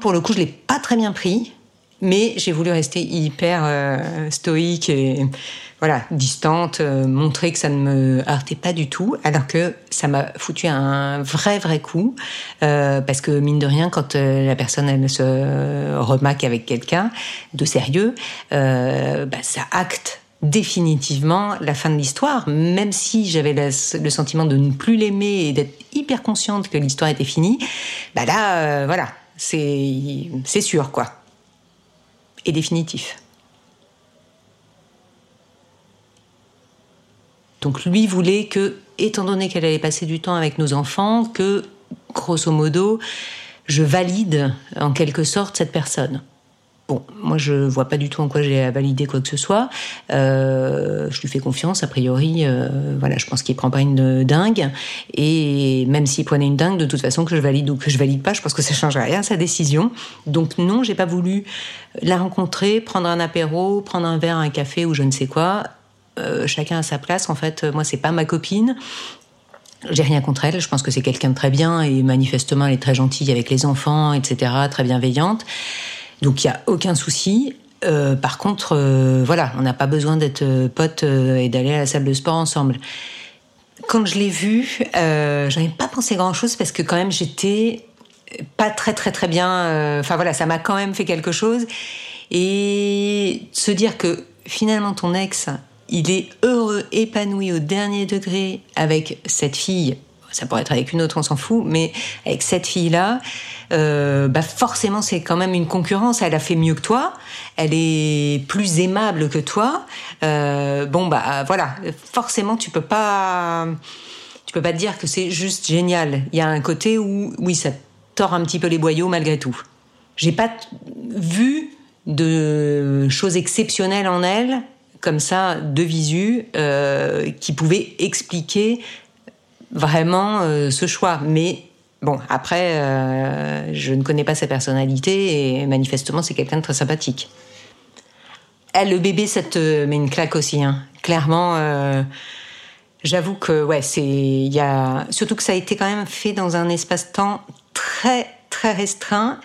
Pour le coup, je l'ai pas très bien pris, mais j'ai voulu rester hyper stoïque et voilà distante, euh, montrer que ça ne me heurtait pas du tout, alors que ça m'a foutu un vrai vrai coup euh, parce que mine de rien, quand euh, la personne elle se remaque avec quelqu'un de sérieux, bah, ça acte définitivement la fin de l'histoire, même si j'avais le sentiment de ne plus l'aimer et d'être hyper consciente que l'histoire était finie, bah là, voilà, c'est sûr, quoi. Et définitif. Donc lui voulait que, étant donné qu'elle allait passer du temps avec nos enfants, que, grosso modo, je valide en quelque sorte cette personne. Bon, moi je vois pas du tout en quoi j'ai à valider quoi que ce soit. Euh, je lui fais confiance, a priori. euh, voilà, je pense qu'il prend pas une dingue. Et même s'il prenait une dingue, de toute façon que je valide ou que je valide pas, je pense que ça changerait rien à sa décision. Donc non, j'ai pas voulu la rencontrer, prendre un apéro, prendre un verre, un café ou je ne sais quoi. Euh, chacun à sa place. En fait, moi c'est pas ma copine. J'ai rien contre elle. Je pense que c'est quelqu'un de très bien et manifestement elle est très gentille avec les enfants, etc. Très bienveillante. Donc il y a aucun souci. Euh, par contre, euh, voilà, on n'a pas besoin d'être potes et d'aller à la salle de sport ensemble. Quand je l'ai vue, j'avais pas pensé grand chose parce que quand même j'étais pas très très très bien. Enfin voilà, ça m'a quand même fait quelque chose. Et se dire que finalement ton ex, il est heureux, épanoui au dernier degré avec cette fille. Ça pourrait être avec une autre, on s'en fout, mais avec cette fille-là, euh, bah forcément c'est quand même une concurrence. Elle a fait mieux que toi, elle est plus aimable que toi. Euh, bon bah voilà, forcément tu peux pas, tu peux pas te dire que c'est juste génial. Il y a un côté où oui ça tord un petit peu les boyaux malgré tout. J'ai pas vu de choses exceptionnelles en elle comme ça de visu euh, qui pouvaient expliquer vraiment euh, ce choix. Mais bon, après, euh, je ne connais pas sa personnalité et manifestement, c'est quelqu'un de très sympathique. Elle, le bébé, ça te met une claque aussi. Hein. Clairement, j'avoue que ouais, c'est a surtout que ça a été quand même fait dans un espace-temps très très restreint.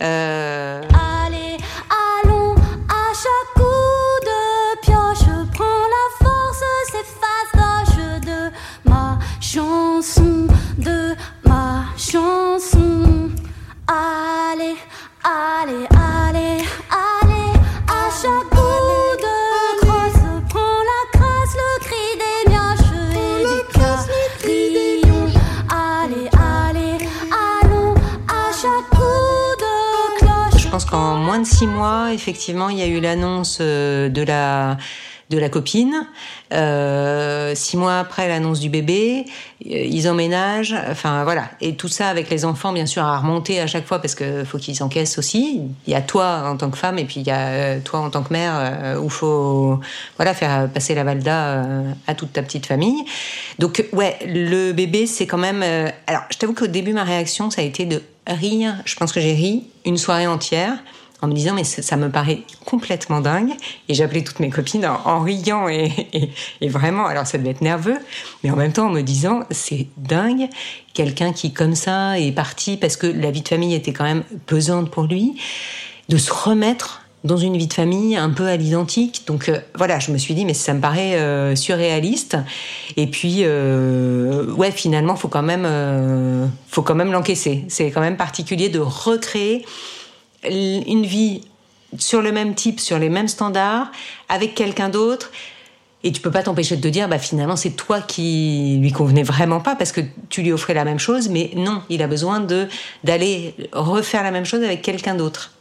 Allez, chanson, de ma chanson. Allez, allez, allez, allez, à chaque coup de crosse, prends la crasse, le cri des mioches et des carillons. Allez, allez, allons, à chaque coup de cloche. Je pense qu'en moins de six mois, effectivement, il y a eu l'annonce euh, de la de la copine. Euh, six mois après l'annonce du bébé, euh, ils emménagent. Enfin voilà. Et tout ça avec les enfants, bien sûr, à remonter à chaque fois parce que faut qu'ils encaissent aussi. Il y a toi en tant que femme et puis il y a euh, toi en tant que mère où faut voilà faire passer la valda à toute ta petite famille. Donc ouais, le bébé c'est quand même. alors je t'avoue qu'au début ma réaction ça a été de rire. Je pense que j'ai ri une soirée entière en me disant mais ça, me paraît complètement dingue et j'appelais toutes mes copines en, riant et, et- vraiment alors ça devait être nerveux mais en même temps en me disant c'est dingue quelqu'un qui comme ça est parti parce que la vie de famille était quand même pesante pour lui de se remettre dans une vie de famille un peu à l'identique. Donc euh, voilà, je me suis dit mais ça me paraît euh, surréaliste. Et puis euh, ouais, finalement faut quand même faut quand même l'encaisser. C'est quand même particulier de recréer une vie sur le même type, sur les mêmes standards, avec quelqu'un d'autre. Et tu peux pas t'empêcher de te dire, bah finalement c'est toi qui lui convenait vraiment pas parce que tu lui offrais la même chose, mais non, il a besoin de d'aller refaire la même chose avec quelqu'un d'autre.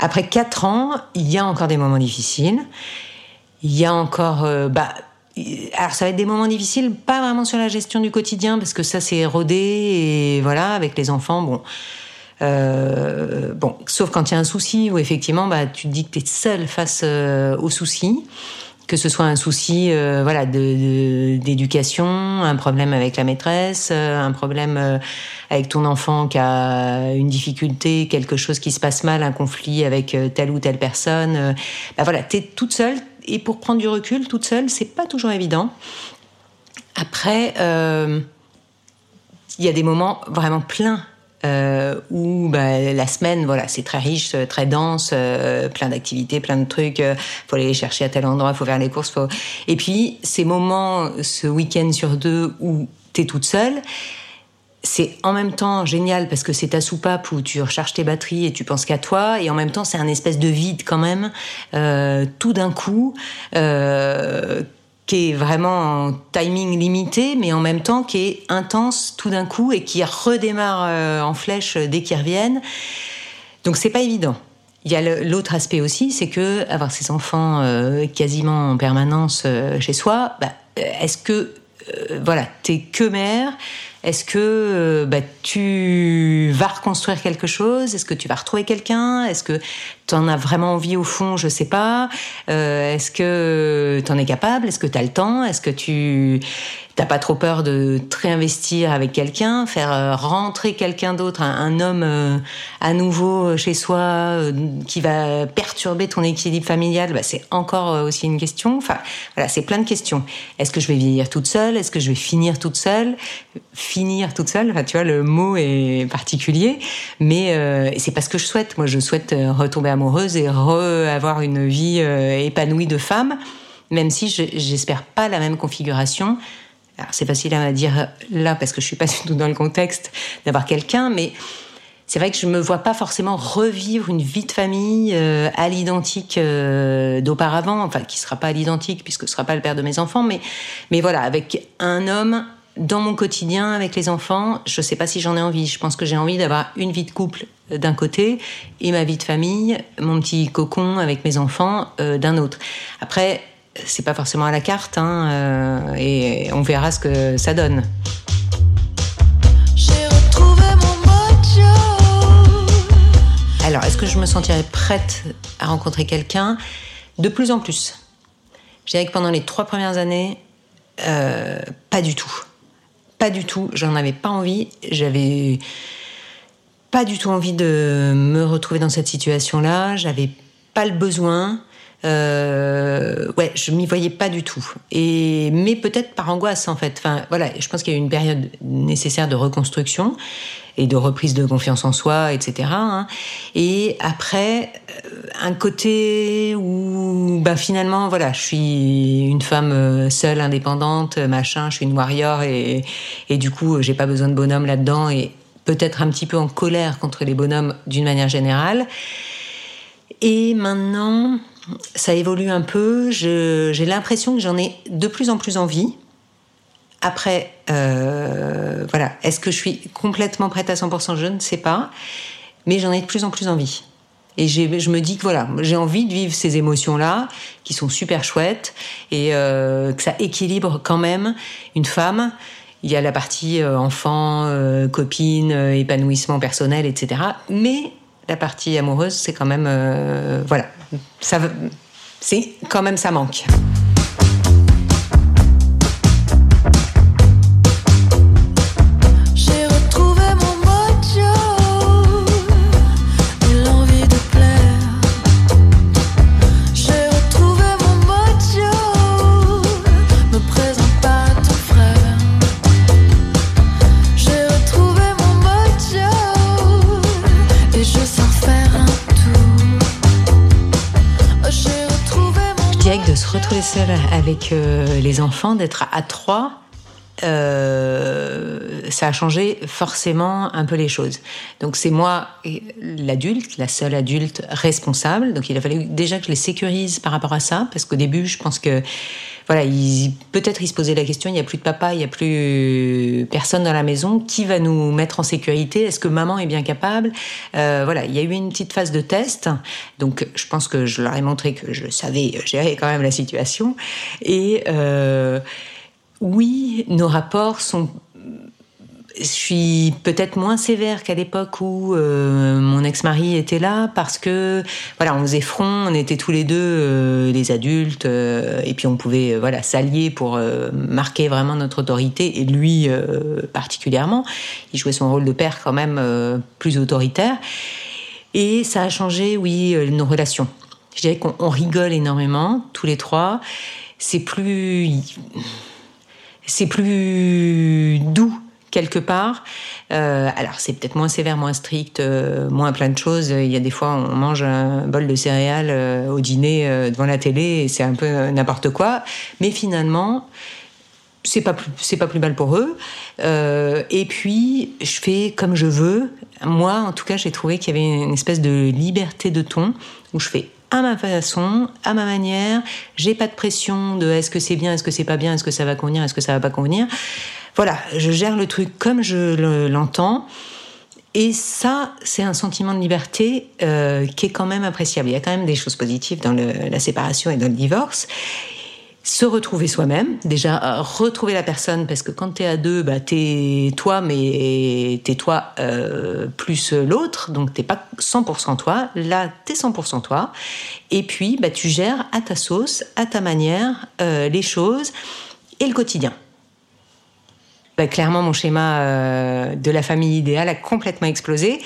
Après quatre ans, il y a encore des moments difficiles. Il y a encore, euh, bah, alors ça va être des moments difficiles, pas vraiment sur la gestion du quotidien parce que ça c'est rodé et voilà avec les enfants, bon. Euh, bon, sauf quand il y a un souci où effectivement, bah, tu te dis que tu es face euh, au souci, que ce soit un souci, euh, voilà, de- de- d'éducation, un problème avec la maîtresse, euh, un problème euh, avec ton enfant qui a une difficulté, quelque chose qui se passe mal, un conflit avec telle ou telle personne. bah voilà, t'es toute seule et pour prendre du recul toute seule, c'est pas toujours évident. Après, euh, il y a des moments vraiment pleins euh, où bah, la semaine, voilà, c'est très riche, euh, très dense, plein d'activités, plein de trucs. euh, faut aller chercher à tel endroit, faut faire les courses. Et puis ces moments, ce week-end sur deux où t'es toute seule. C'est en même temps génial parce que c'est ta soupape où tu recharges tes batteries et tu penses qu'à toi et en même temps c'est un espèce de vide quand même euh, tout d'un coup euh, qui est vraiment en timing limité mais en même temps qui est intense tout d'un coup et qui redémarre euh, en flèche dès qu'ils reviennent. Donc c'est pas évident. Il y a l'autre aspect aussi, c'est que avoir ses enfants quasiment en permanence chez soi, bah, est-ce que voilà, t'es que mère Est-ce que euh, bah, tu vas reconstruire quelque chose? Est-ce que tu vas retrouver quelqu'un? Est-ce que tu en as vraiment envie au fond? Je sais pas. Euh, Est-ce que tu en es capable? Est-ce que tu as le temps? Est-ce que tu t'as pas trop peur de te réinvestir avec quelqu'un, faire euh, rentrer quelqu'un d'autre, un, homme euh, à nouveau chez soi euh, qui va perturber ton équilibre familial? Bah, C'est encore euh, aussi une question. Enfin, voilà, c'est plein de questions. Est-ce que je vais vieillir toute seule? Est-ce que je vais finir toute seule? Finir toute seule, enfin, tu vois, le mot est particulier, mais euh, c'est pas ce que je souhaite. Moi, je souhaite euh, retomber amoureuse et avoir une vie euh, épanouie de femme, même si je- j'espère pas la même configuration. C'est facile à dire là parce que je suis pas du tout dans le contexte d'avoir quelqu'un, mais c'est vrai que je me vois pas forcément revivre une vie de famille euh, à l'identique euh, d'auparavant, enfin qui sera pas à l'identique puisque ce sera pas le père de mes enfants, mais mais voilà avec un homme dans mon quotidien avec les enfants, je sais pas si j'en ai envie. Je pense que j'ai envie d'avoir une vie de couple euh, d'un côté et ma vie de famille, mon petit cocon avec mes enfants euh, d'un autre. Après, c'est pas forcément à la carte, hein, euh, et on verra ce que ça donne. J'ai retrouvé mon mojo. Alors, est-ce que je me sentirais prête à rencontrer quelqu'un De plus en plus? Je dirais que pendant les trois premières années, euh, pas du tout. Pas du tout. J'en avais pas envie. J'avais pas du tout envie de me retrouver dans cette situation-là. J'avais pas le besoin. Euh, ouais, je m'y voyais pas du tout. Et mais peut-être par angoisse en fait. Enfin voilà, je pense qu'il y a eu une période nécessaire de reconstruction et de reprise de confiance en soi, etc. hein. Et après, euh, un côté où, bah finalement, voilà, je suis une femme euh, seule, indépendante, machin, je suis une warrior et, et du coup, j'ai pas besoin de bonhomme là-dedans et peut-être un petit peu en colère contre les bonhommes d'une manière générale. Et maintenant, ça évolue un peu. J'ai l'impression que j'en ai de plus en plus envie. Après, euh, voilà, est-ce que je suis complètement prête à 100% Je ne sais pas. Mais j'en ai de plus en plus envie. Et je me dis que voilà, j'ai envie de vivre ces émotions-là, qui sont super chouettes, et euh, que ça équilibre quand même une femme. Il y a la partie euh, enfant, copine, épanouissement personnel, etc. Mais la partie amoureuse, c'est quand même, voilà, ça, quand même ça manque. Se retrouver seule avec euh, les enfants, d'être à trois, euh, ça a changé forcément un peu les choses. Donc c'est moi, l'adulte, la seule adulte responsable. Donc il a fallu déjà que je les sécurise par rapport à ça, parce qu'au début, je pense que voilà, peut-être ils se posaient la question, il n'y a plus de papa, il n'y a plus personne dans la maison, qui va nous mettre en sécurité? Est-ce que maman est bien capable? Euh, Voilà, il y a eu une petite phase de test, donc je pense que je leur ai montré que je savais gérer quand même la situation. Et euh, oui, nos rapports sont je suis peut-être moins sévère qu'à l'époque où euh, mon ex-mari était là parce que voilà on faisait front on était tous les deux euh, les adultes euh, et puis on pouvait euh, voilà s'allier pour euh, marquer vraiment notre autorité et lui euh, particulièrement. Il jouait son rôle de père quand même plus autoritaire. Et ça a changé oui nos relations. Je dirais qu'on on rigole énormément tous les trois. C'est plus c'est plus doux quelque part. Euh, alors c'est peut-être moins sévère, moins strict, euh, moins plein de choses. Il y a des fois on mange un bol de céréales euh, au dîner devant la télé et c'est un peu n'importe quoi. Mais finalement c'est pas plus c'est pas plus mal pour eux. Et puis je fais comme je veux. Moi en tout cas j'ai trouvé qu'il y avait une espèce de liberté de ton où je fais à ma façon, à ma manière. J'ai pas de pression de est-ce que c'est bien, est-ce que c'est pas bien, est-ce que ça va convenir, est-ce que ça va pas convenir. Voilà, je gère le truc comme je le- l'entends. Et ça, c'est un sentiment de liberté euh, qui est quand même appréciable. Il y a quand même des choses positives dans le- la séparation et dans le divorce. Se retrouver soi-même, déjà euh, retrouver la personne, parce que quand t'es à deux, bah, t'es toi, mais t'es toi euh, plus l'autre, donc t'es pas 100% toi. Là, t'es 100% toi. Et puis, bah, tu gères à ta sauce, à ta manière, euh, les choses et le quotidien. Bah, clairement, mon schéma euh, de la famille idéale a complètement explosé.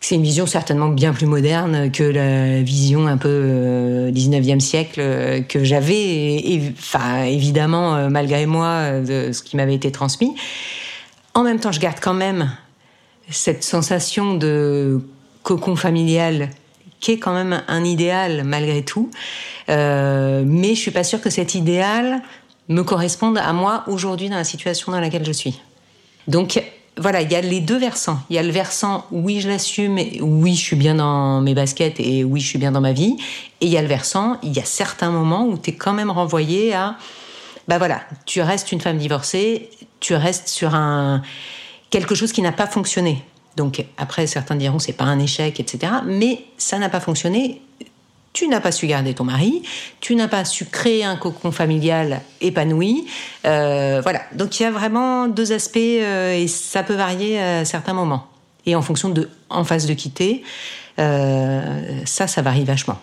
C'est une vision certainement bien plus moderne que la vision un peu euh, 19e siècle euh, que j'avais, et, enfin, évidemment, euh, malgré moi, de ce qui m'avait été transmis. En même temps, je garde quand même cette sensation de cocon familial qui est quand même un idéal malgré tout. Mais je suis pas sûre que cet idéal me corresponde à moi aujourd'hui dans la situation dans laquelle je suis. Donc voilà, il y a les deux versants. Il y a le versant oui, je l'assume, oui, je suis bien dans mes baskets et oui, je suis bien dans ma vie. Et il y a le versant, il y a certains moments où tu es quand même renvoyé à bah voilà, tu restes une femme divorcée, tu restes sur un quelque chose qui n'a pas fonctionné. Donc après certains diront c'est pas un échec, etc. Mais ça n'a pas fonctionné. Tu n'as pas su garder ton mari, tu n'as pas su créer un cocon familial épanoui. Euh, voilà. Donc il y a vraiment deux aspects euh, et ça peut varier à certains moments. Et en fonction de en phase de quitter, euh, ça, ça varie vachement.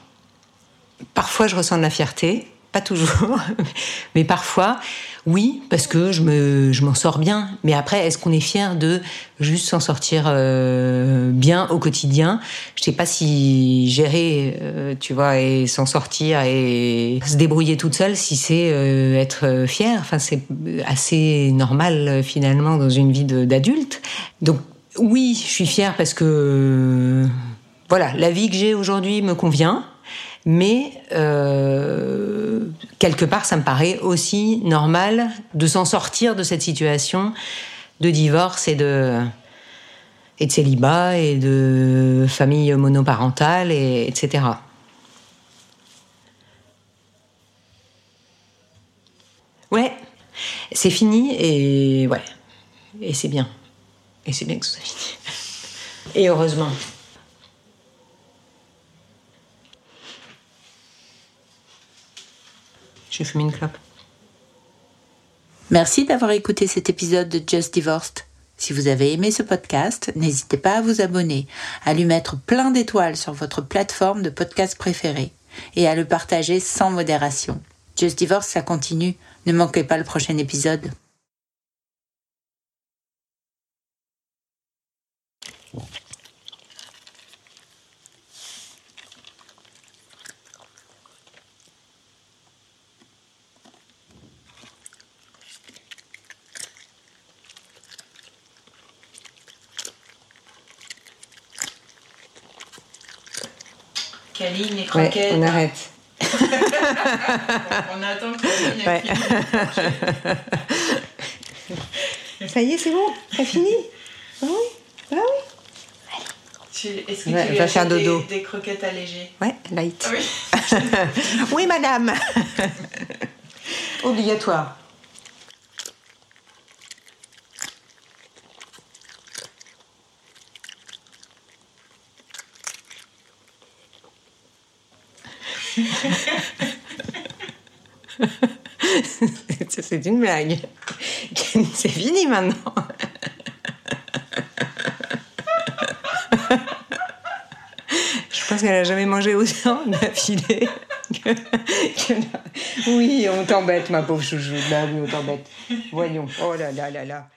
Parfois, je ressens de la fierté, pas toujours, mais parfois, oui, parce que je me, je m'en sors bien. Mais après, est-ce qu'on est fier de juste s'en sortir euh, bien au quotidien? Je sais pas si gérer, euh, tu vois, et s'en sortir et se débrouiller toute seule, si c'est euh, être fier. Enfin, c'est assez normal euh, finalement dans une vie d'adulte. Donc oui, je suis fière parce que voilà, la vie que j'ai aujourd'hui me convient. Mais euh, quelque part, ça me paraît aussi normal de s'en sortir de cette situation de divorce et de, célibat et de famille monoparentale, et, etc. Ouais, c'est fini et ouais, et c'est bien. Et c'est bien que ce soit fini. Et heureusement. J'ai fumé une clope. Merci d'avoir écouté cet épisode de Just Divorced. Si vous avez aimé ce podcast, n'hésitez pas à vous abonner, à lui mettre plein d'étoiles sur votre plateforme de podcast préférée et à le partager sans modération. Just Divorce, ça continue. Ne manquez pas le prochain épisode. Ouais, on arrête. On attend que Ouais. Ça y est, c'est bon T'as fini Ah oui Ah oui Est-ce que Ouais, tu lui va as faire des- dodo. des croquettes allégées? Ouais, light. Oui. oui, madame Obligatoire. C'est- une blague. C'est fini maintenant. Je pense qu'elle a jamais mangé autant d'affilée. là. Oui, on t'embête, ma pauvre chouchou. Bah oui, on t'embête. Voyons. Oh là là là là.